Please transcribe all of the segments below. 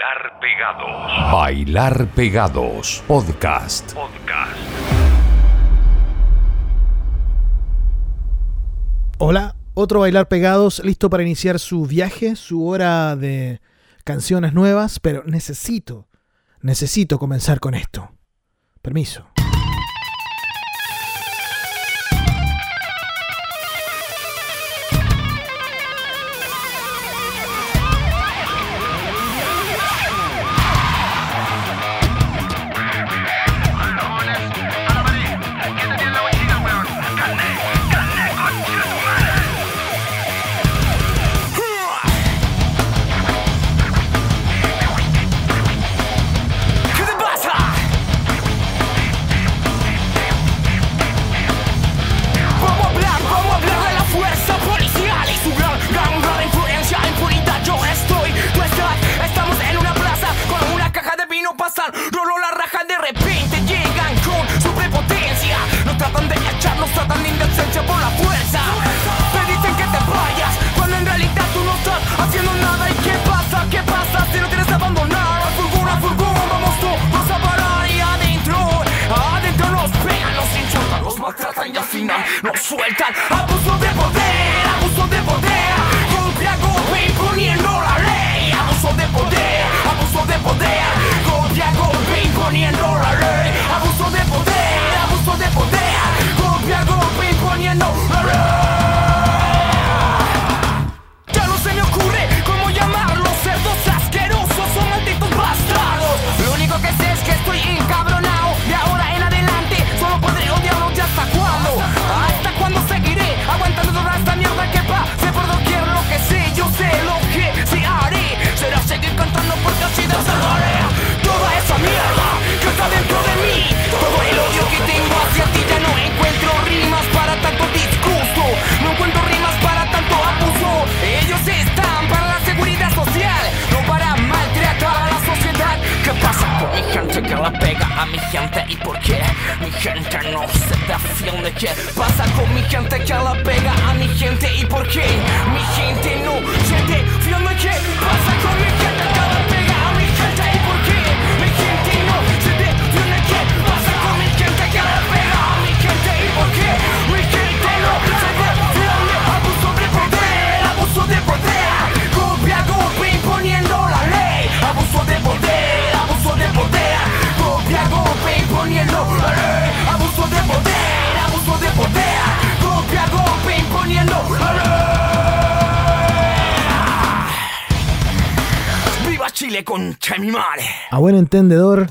Bailar Pegados. Bailar Pegados. Podcast. Podcast. Hola, otro Bailar Pegados, listo para iniciar su viaje, su hora de canciones nuevas, pero necesito, necesito comenzar con esto. Permiso. Mi gente no se defiende? ¿Qué pasa con mi gente que la pega a mi gente y por qué mi gente no se defiende? ¿Qué pasa con mi golpe imponiendo ley. Abuso de poder, abuso de poder, golpe a golpe imponiendo la ley. ¡Viva Chile con mi madre! A buen entendedor,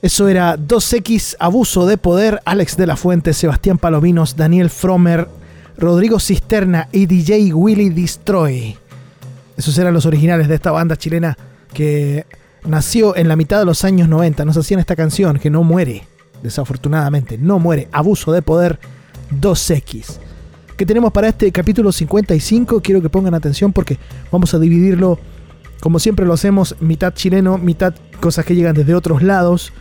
eso era 2X Abuso de Poder, Alex de la Fuente, Sebastián Palominos, Daniel Fromer, Rodrigo Cisterna y DJ Willy Destroy. Esos eran los originales de esta banda chilena que nació en la mitad de los años 90. Nos hacían esta canción que no muere, desafortunadamente, no muere. Abuso de Poder 2X. ¿Qué tenemos para este capítulo 55? Quiero que pongan atención porque vamos a dividirlo como siempre lo hacemos, mitad chileno, mitad cosas que llegan desde otros lados.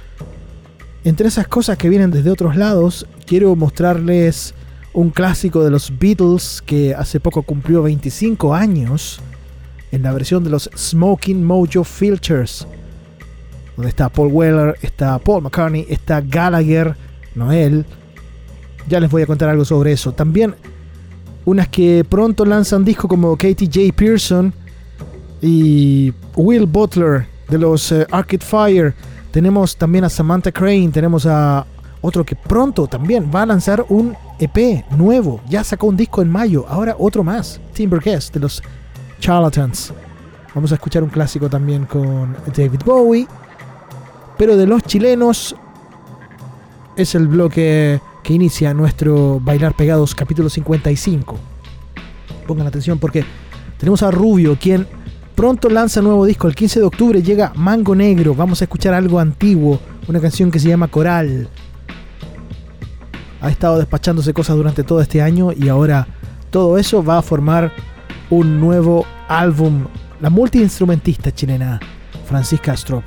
Entre esas cosas que vienen desde otros lados, quiero mostrarles un clásico de los Beatles que hace poco cumplió 25 años en la versión de los Smoking Mojo Filters. Donde está Paul Weller, está Paul McCartney, está Gallagher, Noel. Ya les voy a contar algo sobre eso. También unas que pronto lanzan disco como Katie J. Pearson y Will Butler de los eh, Arcade Fire. Tenemos también a Samantha Crane, tenemos a otro que pronto también va a lanzar un EP nuevo. Ya sacó un disco en mayo, ahora otro más, Timber Guest de los Charlatans. Vamos a escuchar un clásico también con David Bowie. Pero de los chilenos es el bloque que inicia nuestro Bailar Pegados capítulo 55. Pongan atención porque tenemos a Rubio, quien pronto lanza nuevo disco. El 15 de octubre llega Mango Negro. Vamos a escuchar algo antiguo, una canción que se llama Coral. Ha estado despachándose cosas durante todo este año y ahora todo eso va a formar un nuevo álbum. La multiinstrumentista chilena Francisca Strop.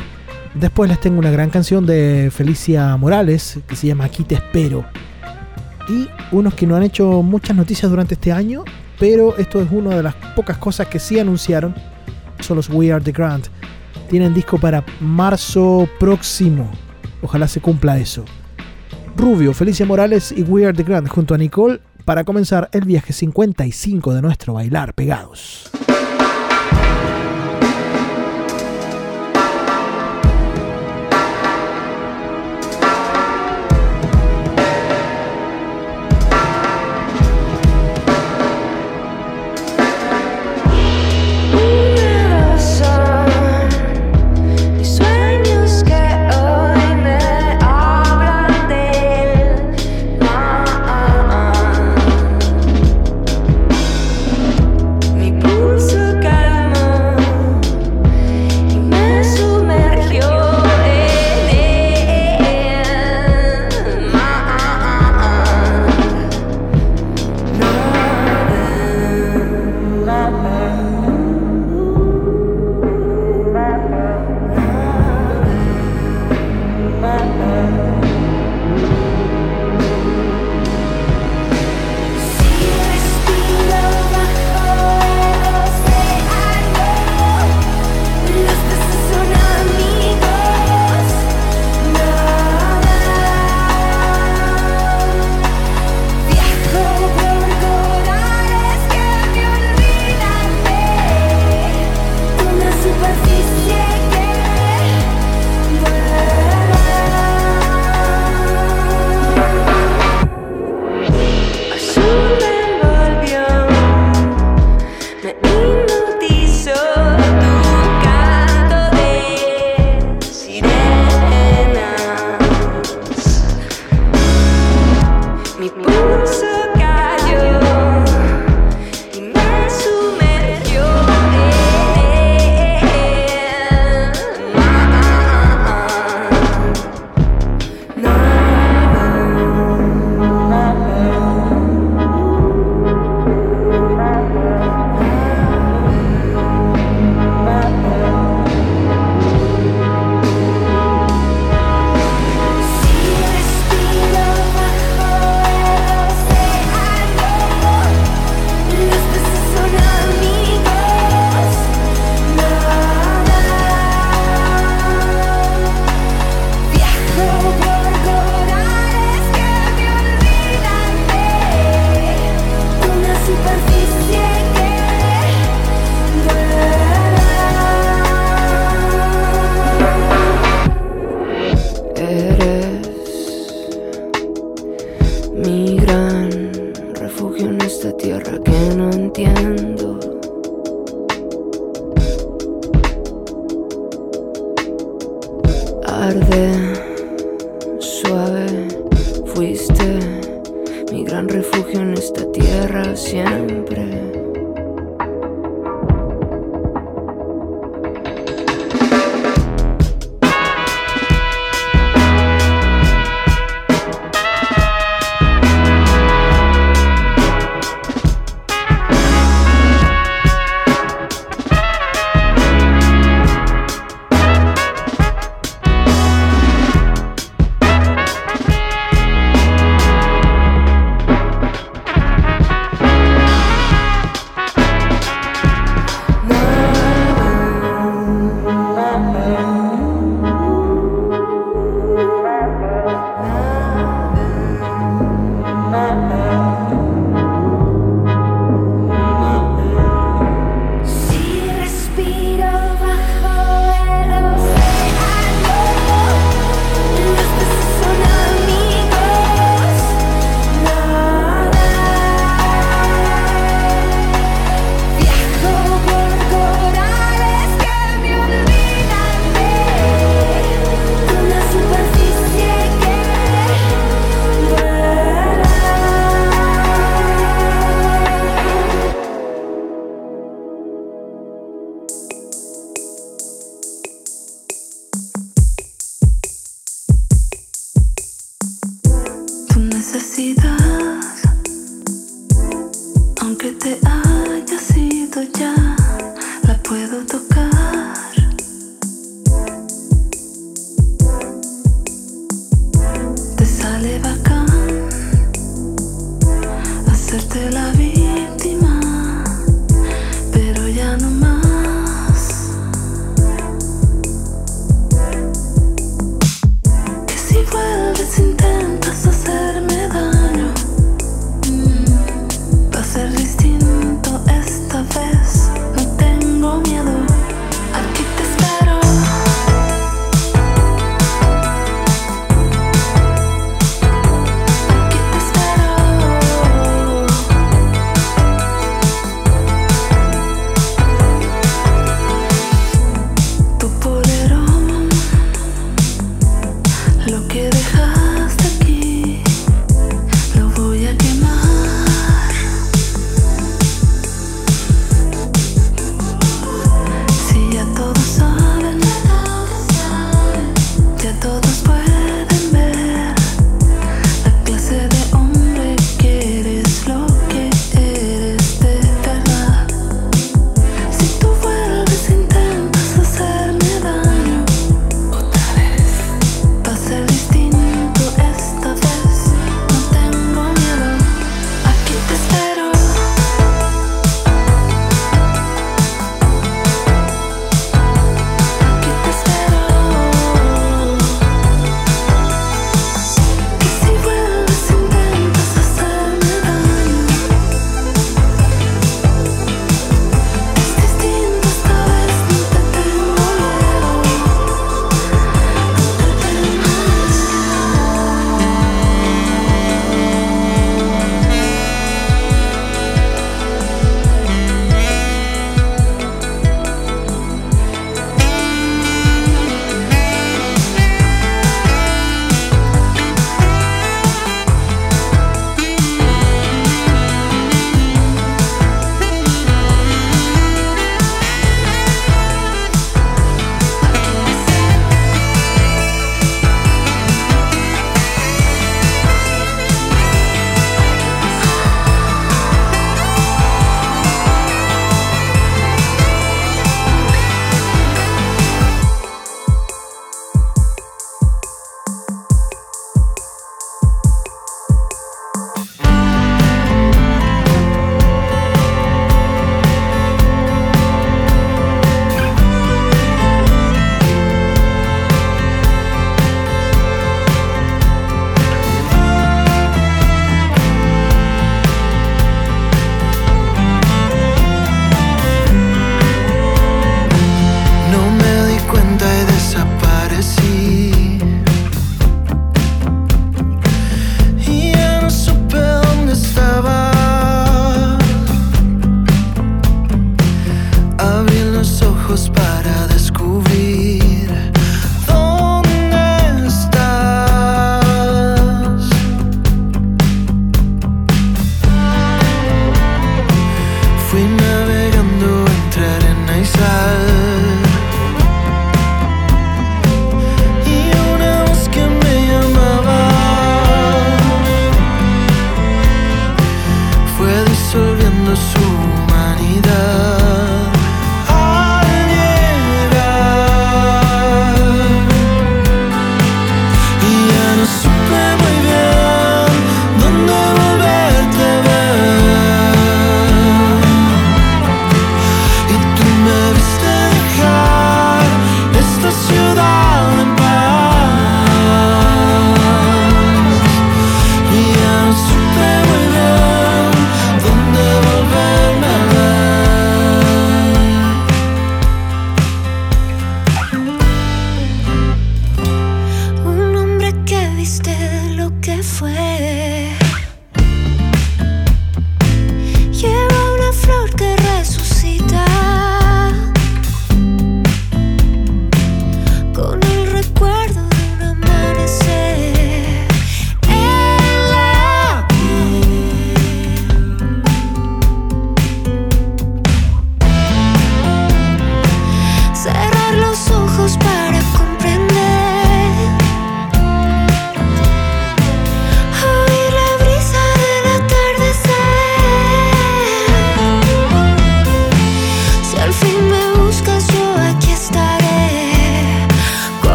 Después les tengo una gran canción de Felicia Morales que se llama Aquí te espero. Y unos que no han hecho muchas noticias durante este año, pero esto es una de las pocas cosas que sí anunciaron. Son los We Are the Grand. Tienen disco para marzo próximo. Ojalá se cumpla eso. Rubio, Felicia Morales y We Are the Grand junto a Nicole para comenzar el viaje 55 de nuestro bailar pegados.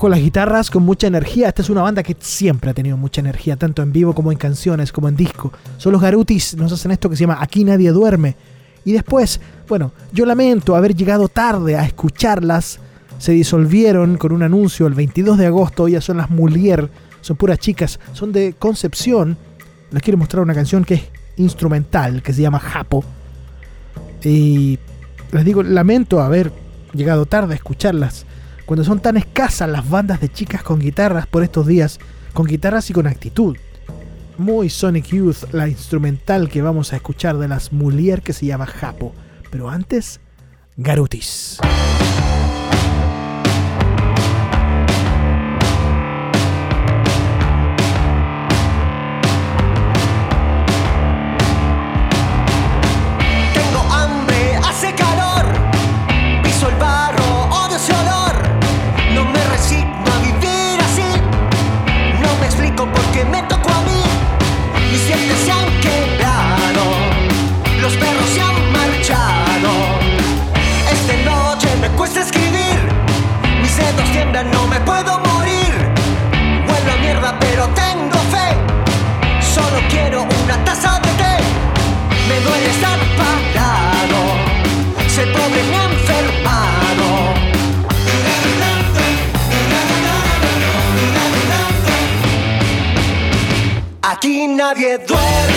Con las guitarras con mucha energía. Esta es una banda que siempre ha tenido mucha energía, tanto en vivo como en canciones, como en disco. Son los Garutis, nos hacen esto que se llama Aquí nadie duerme. Y después, bueno, yo lamento haber llegado tarde a escucharlas. Se disolvieron con un anuncio el 22 de agosto. Ellas son las Mulier, son puras chicas, son de Concepción. Les quiero mostrar una canción que es instrumental, que se llama Japo. Y les digo, lamento haber llegado tarde a escucharlas cuando son tan escasas las bandas de chicas con guitarras por estos días, con guitarras y con actitud. Muy Sonic Youth, la instrumental que vamos a escuchar de las Mulier que se llama Japo. Pero antes, Garutis. Aquí nadie duerme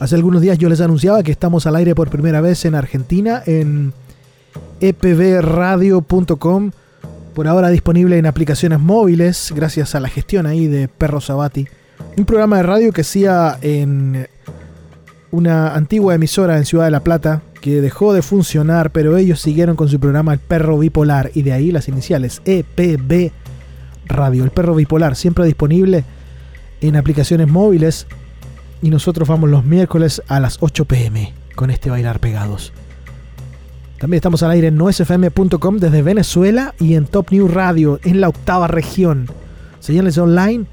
Hace algunos días yo les anunciaba que estamos al aire por primera vez en Argentina en epbradio.com. Por ahora disponible en aplicaciones móviles, gracias a la gestión ahí de Perro Sabati. Un programa de radio que hacía en una antigua emisora en Ciudad de la Plata que dejó de funcionar, pero ellos siguieron con su programa El Perro Bipolar y de ahí las iniciales EPB Radio. El Perro Bipolar siempre disponible en aplicaciones móviles y nosotros vamos los miércoles a las 8 pm con este Bailar Pegados. También estamos al aire en noesfm.com desde Venezuela y en Top New Radio en la octava región. Señales online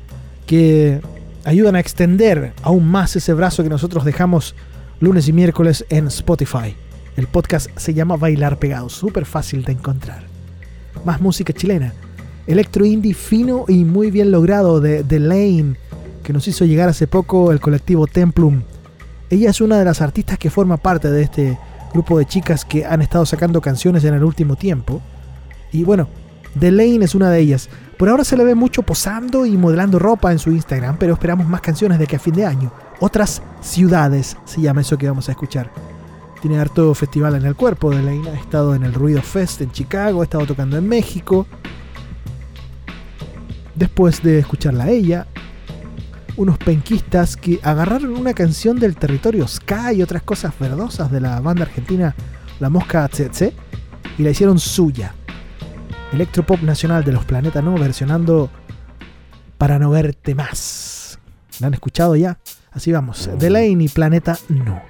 que ayudan a extender aún más ese brazo que nosotros dejamos lunes y miércoles en Spotify. El podcast se llama Bailar Pegados, súper fácil de encontrar. Más música chilena. Electro indie fino y muy bien logrado de The Lane, que nos hizo llegar hace poco el colectivo Templum. Ella es una de las artistas que forma parte de este grupo de chicas que han estado sacando canciones en el último tiempo. Y bueno, The Lane es una de ellas. Por ahora se le ve mucho posando y modelando ropa en su Instagram, pero esperamos más canciones de que a fin de año. Otras ciudades se llama eso que vamos a escuchar. Tiene harto festival en el cuerpo. The Lane ha estado en el Ruido Fest en Chicago, ha estado tocando en México. Después de escucharla a ella, unos penquistas que agarraron una canción del territorio Ska y otras cosas verdosas de la banda argentina La Mosca Tsetse y la hicieron suya. Electropop nacional de los Planeta No versionando Para no verte más. ¿La han escuchado ya? Así vamos. Lane y Planeta No.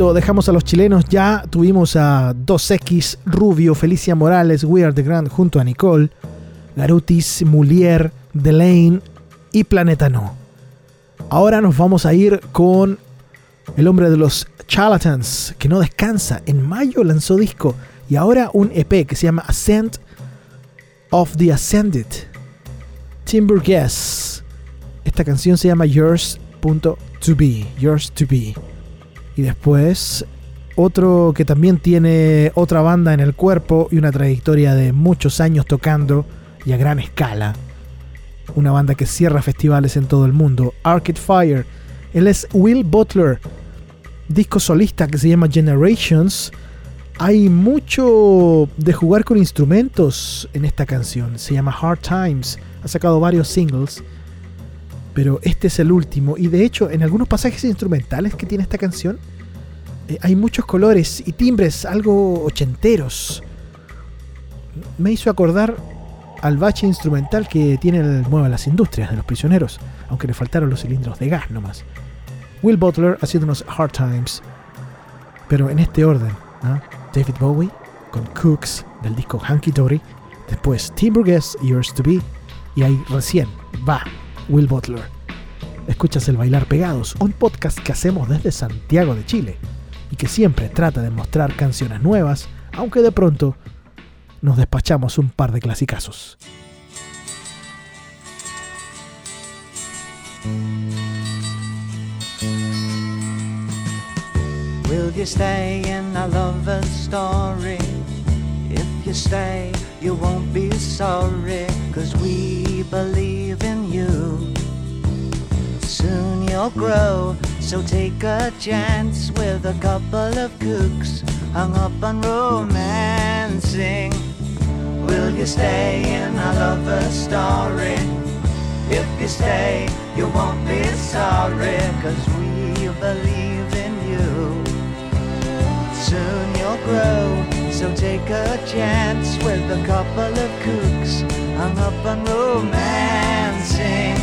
Dejamos a los chilenos ya. Tuvimos a 2X, Rubio, Felicia Morales, We Are the Grand junto a Nicole, Garutis, Mulier, Delane y Planeta No. Ahora nos vamos a ir con el hombre de los Charlatans, que no descansa. En mayo lanzó disco y ahora un EP que se llama Ascent of the Ascended. Timber Guess. Esta canción se llama Yours.to-be. Yours to be. Y después otro que también tiene otra banda en el cuerpo y una trayectoria de muchos años tocando y a gran escala. Una banda que cierra festivales en todo el mundo. Arcade Fire. Él es Will Butler. Disco solista que se llama Generations. Hay mucho de jugar con instrumentos en esta canción. Se llama Hard Times. Ha sacado varios singles. Pero este es el último. Y de hecho, en algunos pasajes instrumentales que tiene esta canción, eh, hay muchos colores y timbres algo ochenteros. Me hizo acordar al bache instrumental que tiene el Mueve las Industrias de los Prisioneros, aunque le faltaron los cilindros de gas nomás. Will Butler haciéndonos Hard Times, pero en este orden. ¿no? David Bowie con Cooks del disco Hanky Dory, después Tim Burgess, Yours to Be, y ahí recién va Will Butler. Escuchas el Bailar Pegados, un podcast que hacemos desde Santiago de Chile y que siempre trata de mostrar canciones nuevas, aunque de pronto nos despachamos un par de clasicazos. Believe in you. Soon you'll grow, so take a chance with a couple of kooks hung up on romancing. Will you stay in a lover's story? If you stay, you won't be sorry, cause take a chance with a couple of kooks hung up on romancing.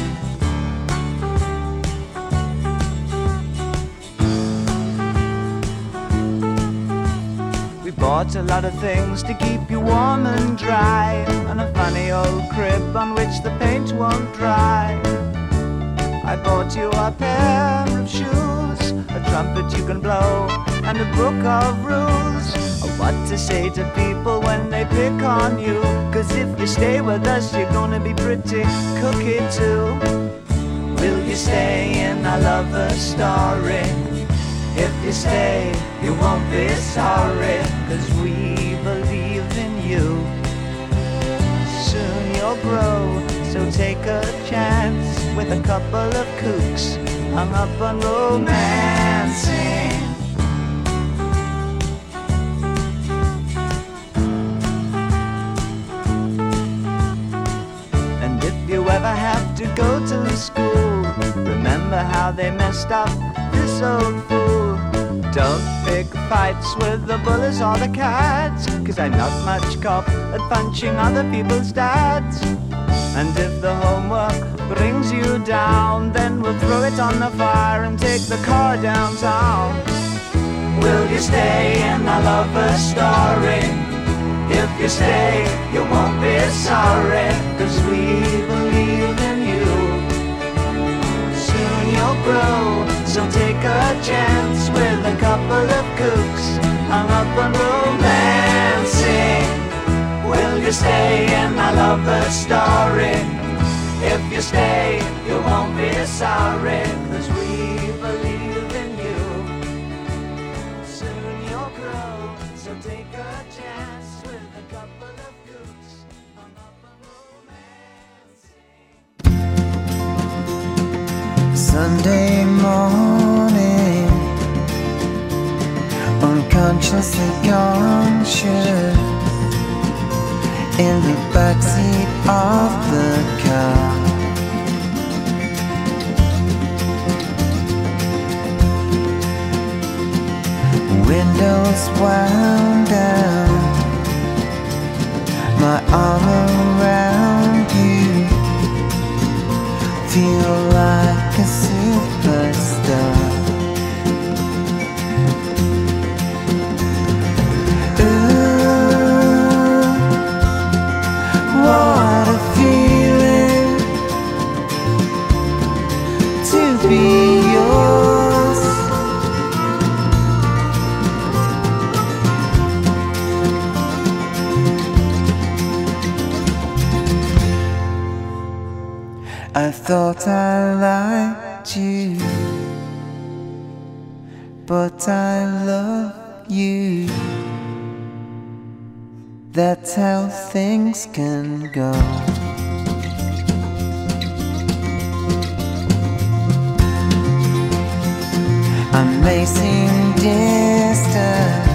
We bought a lot of things to keep you warm and dry, and a funny old crib on which the paint won't dry. I bought you a pair of shoes, a trumpet you can blow, and a book of rules what to say to people when they pick on you. Cause if you stay with us, you're gonna be pretty cookie too. Will you stay in our lover story? If you stay, you won't be sorry, cause we believe in you. Soon you'll grow, so take a chance with a couple of kooks hung up on romancing. School, remember how they messed up this old fool. Don't pick fights with the bullies or the cats, cause I'm not much cop at punching other people's dads. And if the homework brings you down, then we'll throw it on the fire and take the car downtown. Will you stay in a lover's story? If you stay, you won't be sorry, cause we believe So take a chance with a couple of kooks hung up on romancing. Will you stay in my lover's story? If you stay, you won't be sorry, cause we Sunday morning, unconsciously conscious, in the backseat of the car. Windows wound down, my arm around feel like a superstar. Ooh, what a feeling to be thought I liked you, but I love you. That's how things can go. I may seem distant,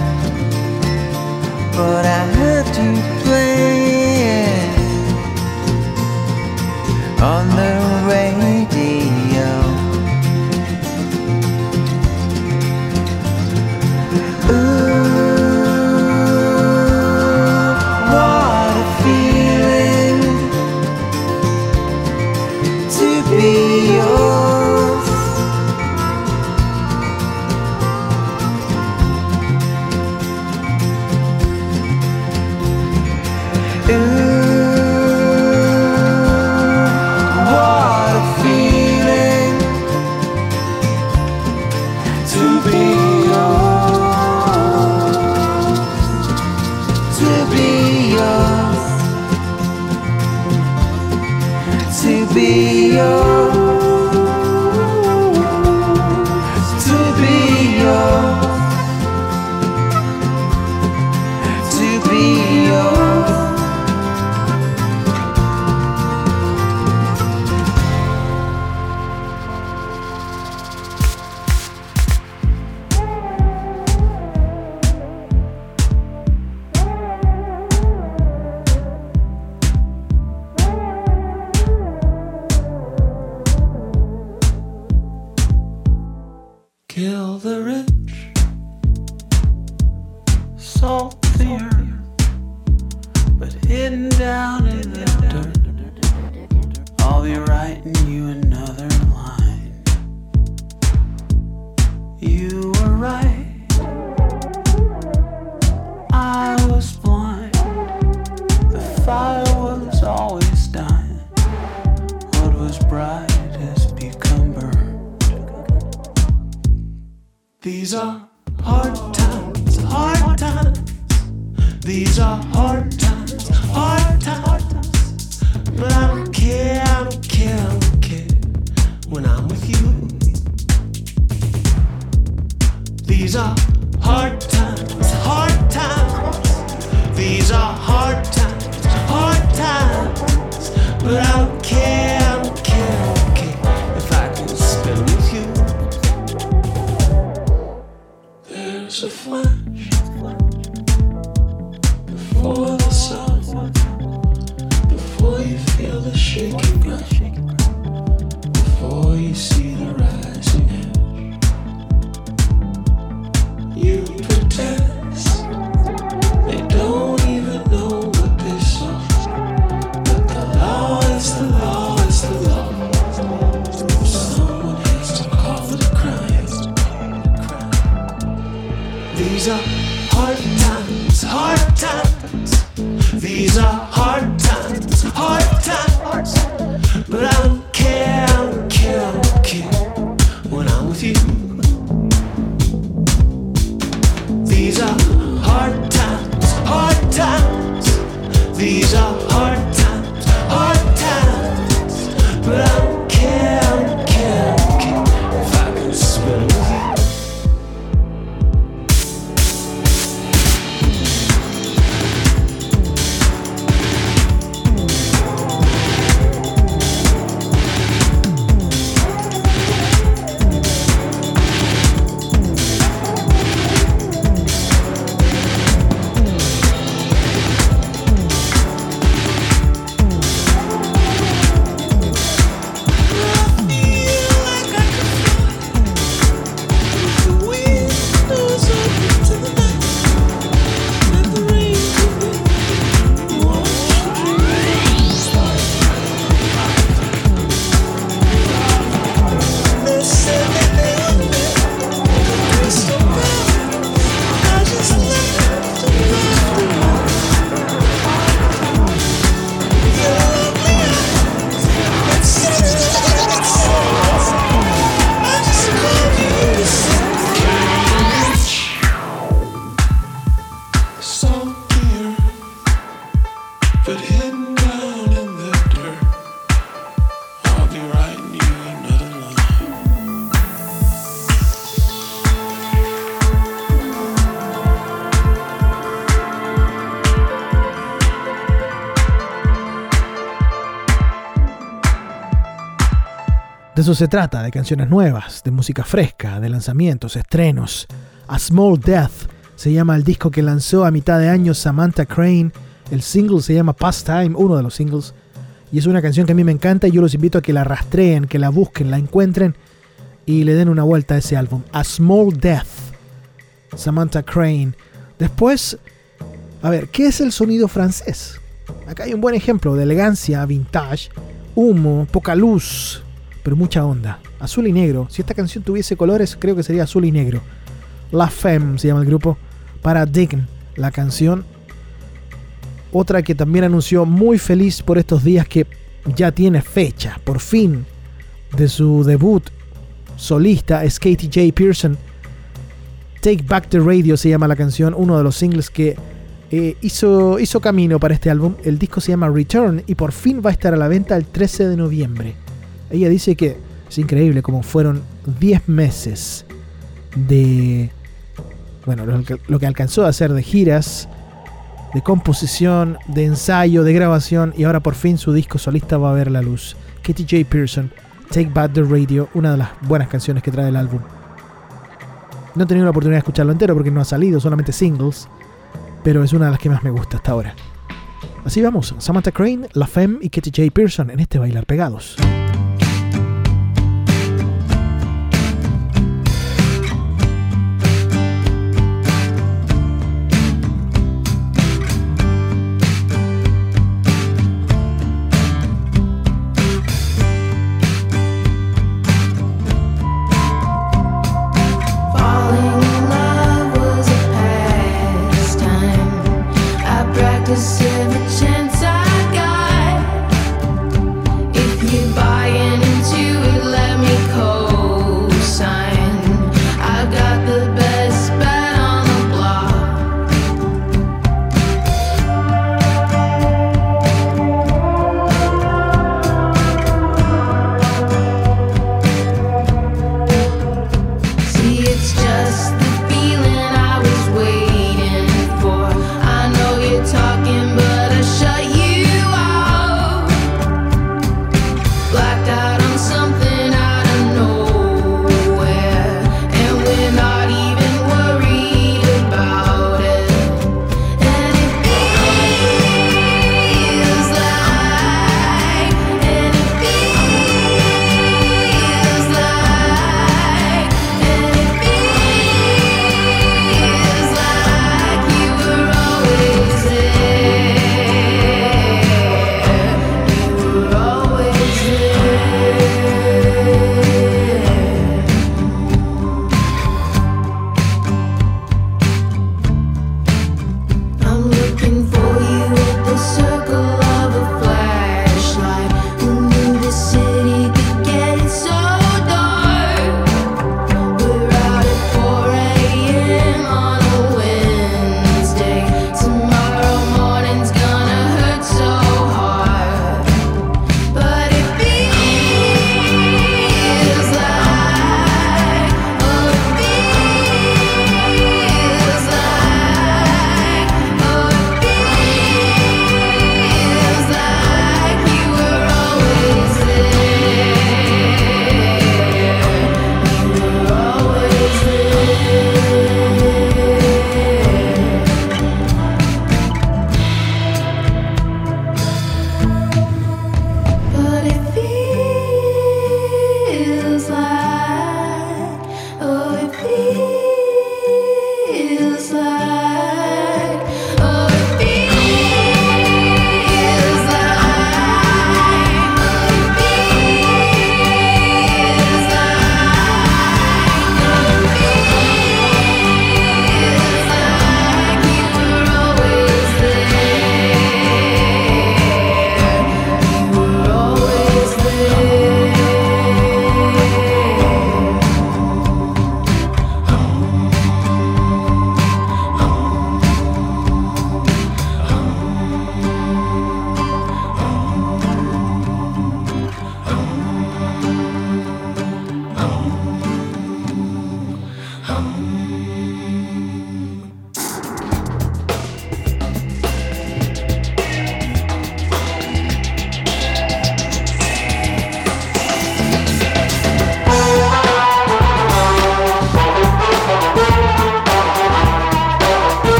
but I heard you playing on the radio. These are hard times, hard times. These are hard times, hard times. But I eso se trata, de canciones nuevas, de música fresca, de lanzamientos, estrenos. A Small Death se llama el disco que lanzó a mitad de año Samantha Crane. El single se llama Pastime, uno de los singles. Y es una canción que a mí me encanta y yo los invito a que la rastreen, que la busquen, la encuentren y le den una vuelta a ese álbum. A Small Death. Samantha Crane. Después, a ver, ¿qué es el sonido francés? Acá hay un buen ejemplo de elegancia vintage, humo, poca luz, pero mucha onda. Azul y negro. Si esta canción tuviese colores, creo que sería azul y negro. La Femme se llama el grupo. Paradigm, la canción. Otra que también anunció muy feliz por estos días que ya tiene fecha, por fin, de su debut solista es Katie J. Pearson. Take Back the Radio se llama la canción, uno de los singles que eh, hizo, hizo camino para este álbum. El disco se llama Return y por fin va a estar a la venta el 13 de noviembre. Ella dice que es increíble como fueron 10 meses de... Bueno, lo que, alcanzó a hacer de giras, de composición, de ensayo, de grabación y ahora por fin su disco solista va a ver la luz. Katie J. Pearson, Take Back the Radio, una de las buenas canciones que trae el álbum. No he tenido la oportunidad de escucharlo entero porque no ha salido, solamente singles, pero es una de las que más me gusta hasta ahora. Así vamos, Samantha Crane, La Femme y Katie J. Pearson en este Bailar Pegados.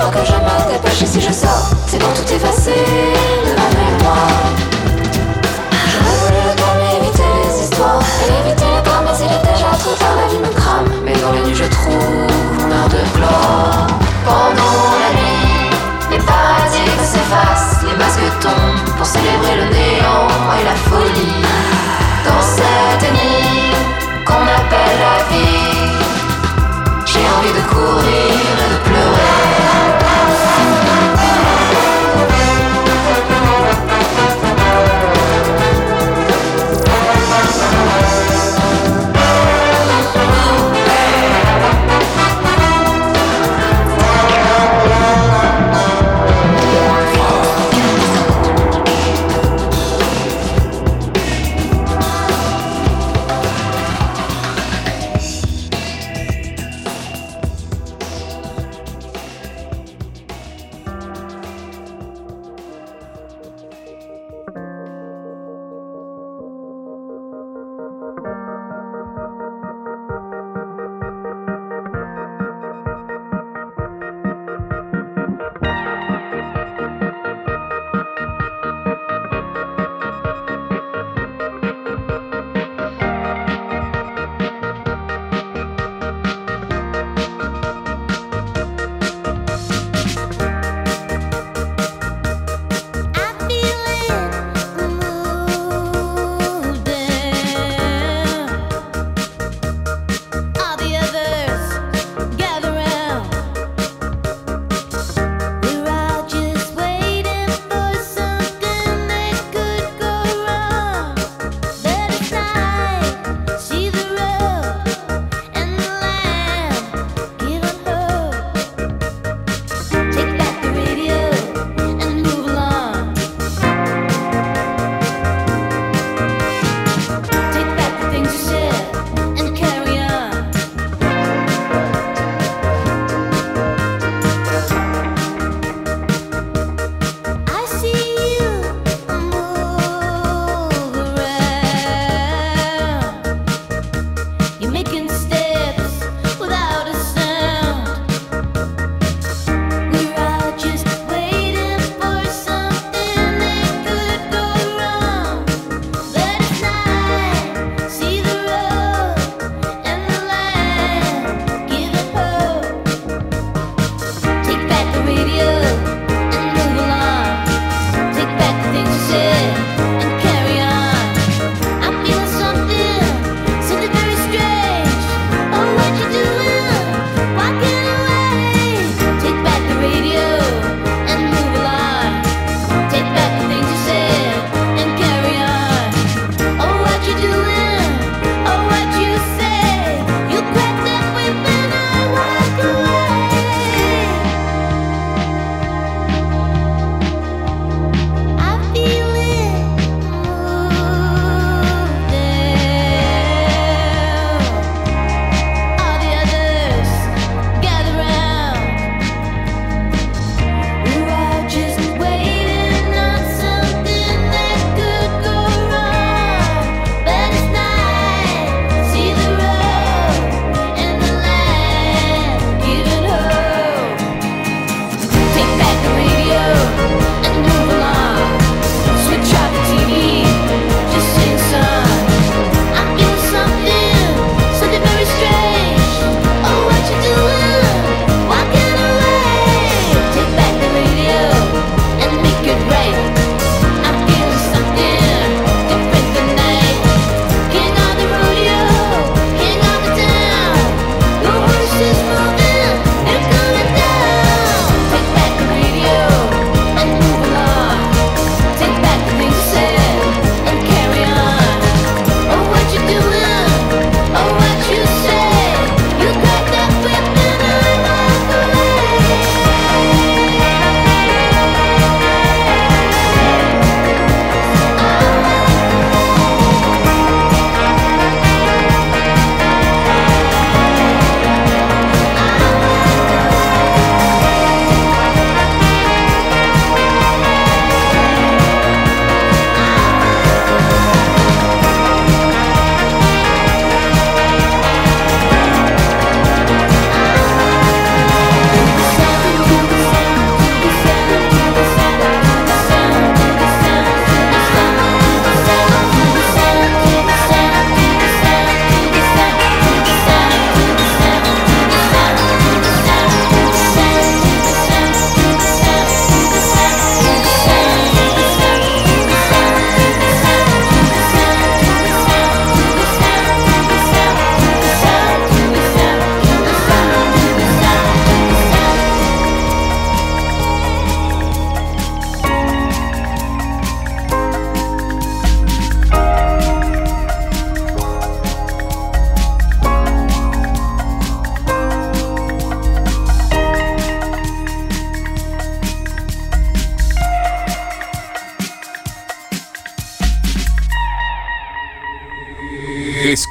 fois que je me dépêche et si je sors, c'est pour tout effacer de ma mémoire. Je veux calmer, éviter les histoires, éviter les pas, mais il est déjà trop tard, la vie me crame. Mais dans les nuits, je trouve mon de gloire. Pendant la nuit, les parasites s'effacent, les masques tombent pour célébrer le néant et la folie.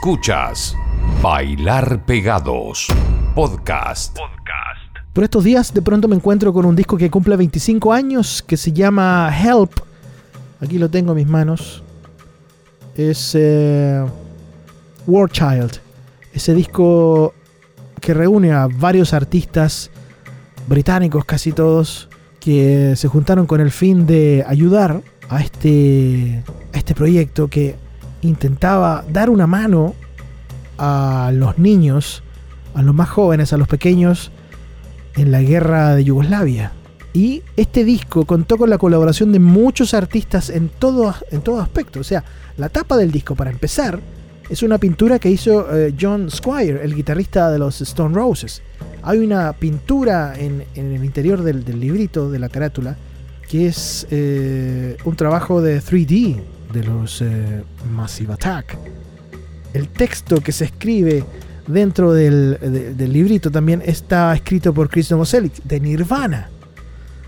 Escuchas Bailar Pegados Podcast. Por estos días de pronto me encuentro con un disco que cumple 25 años que se llama Help. Aquí lo tengo en mis manos. Es eh, War Child. Ese disco que reúne a varios artistas británicos, casi todos, que se juntaron con el fin de ayudar a este, a este proyecto que intentaba dar una mano a los niños, a los más jóvenes, a los pequeños, en la guerra de Yugoslavia. Y este disco contó con la colaboración de muchos artistas en todo, en todo aspecto. O sea, la tapa del disco, para empezar, es una pintura que hizo eh, John Squire, el guitarrista de los Stone Roses. Hay una pintura en, en el interior del, librito, de la carátula, que es eh, un trabajo de 3D de los eh, Massive Attack. El texto que se escribe dentro del, de- del librito también está escrito por Chris Novoselic de Nirvana.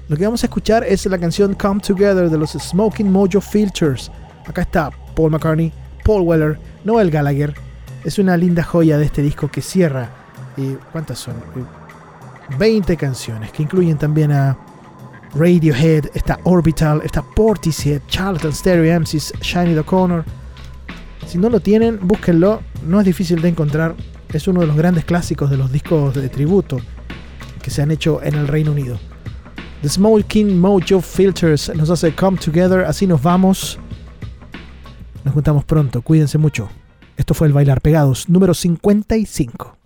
Lo que vamos a escuchar es la canción Come Together de los Smoking Mojo Filters. Acá está Paul McCartney, Paul Weller, Noel Gallagher. Es una linda joya de este disco que cierra. eh, ¿Cuántas son? Eh, 20 canciones que incluyen también a Radiohead, está Orbital, está Portishead, Charlton Stereo MCs, Shiny O'Connor. Si no lo tienen, búsquenlo. No es difícil de encontrar. Es uno de los grandes clásicos de los discos de tributo que se han hecho en el Reino Unido. The Smoking Mojo Filters nos hace Come Together. Así nos vamos. Nos juntamos pronto. Cuídense mucho. Esto fue el Bailar Pegados número 55.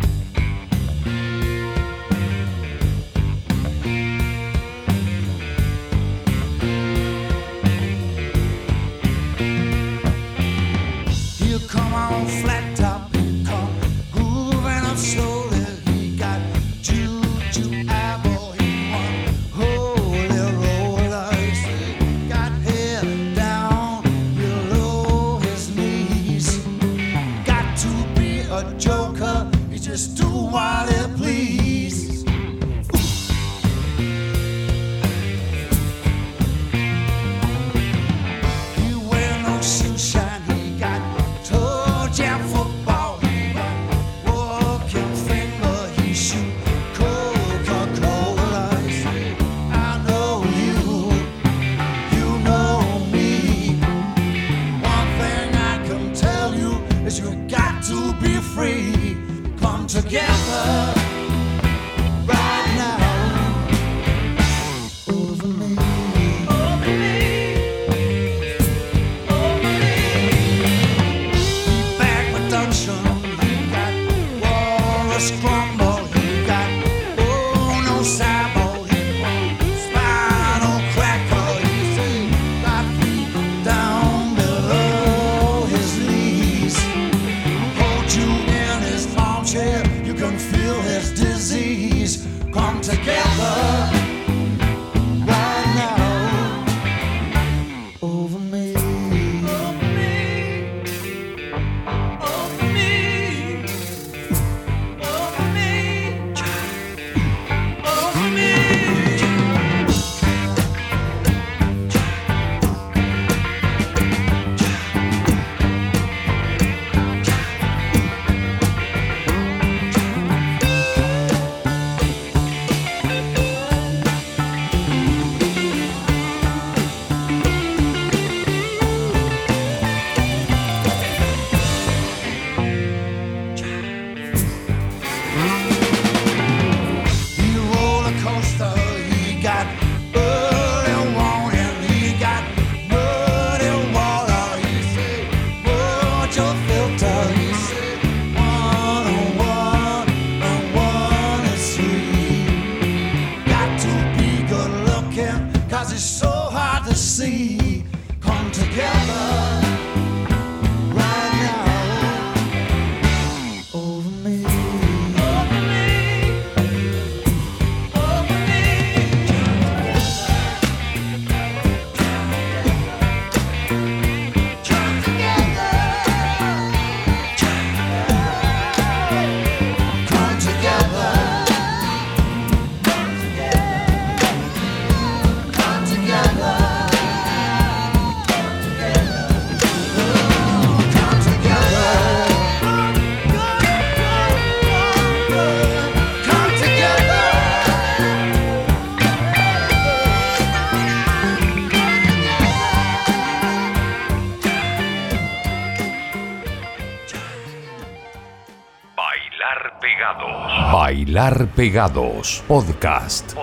Bailar Pegados. Podcast.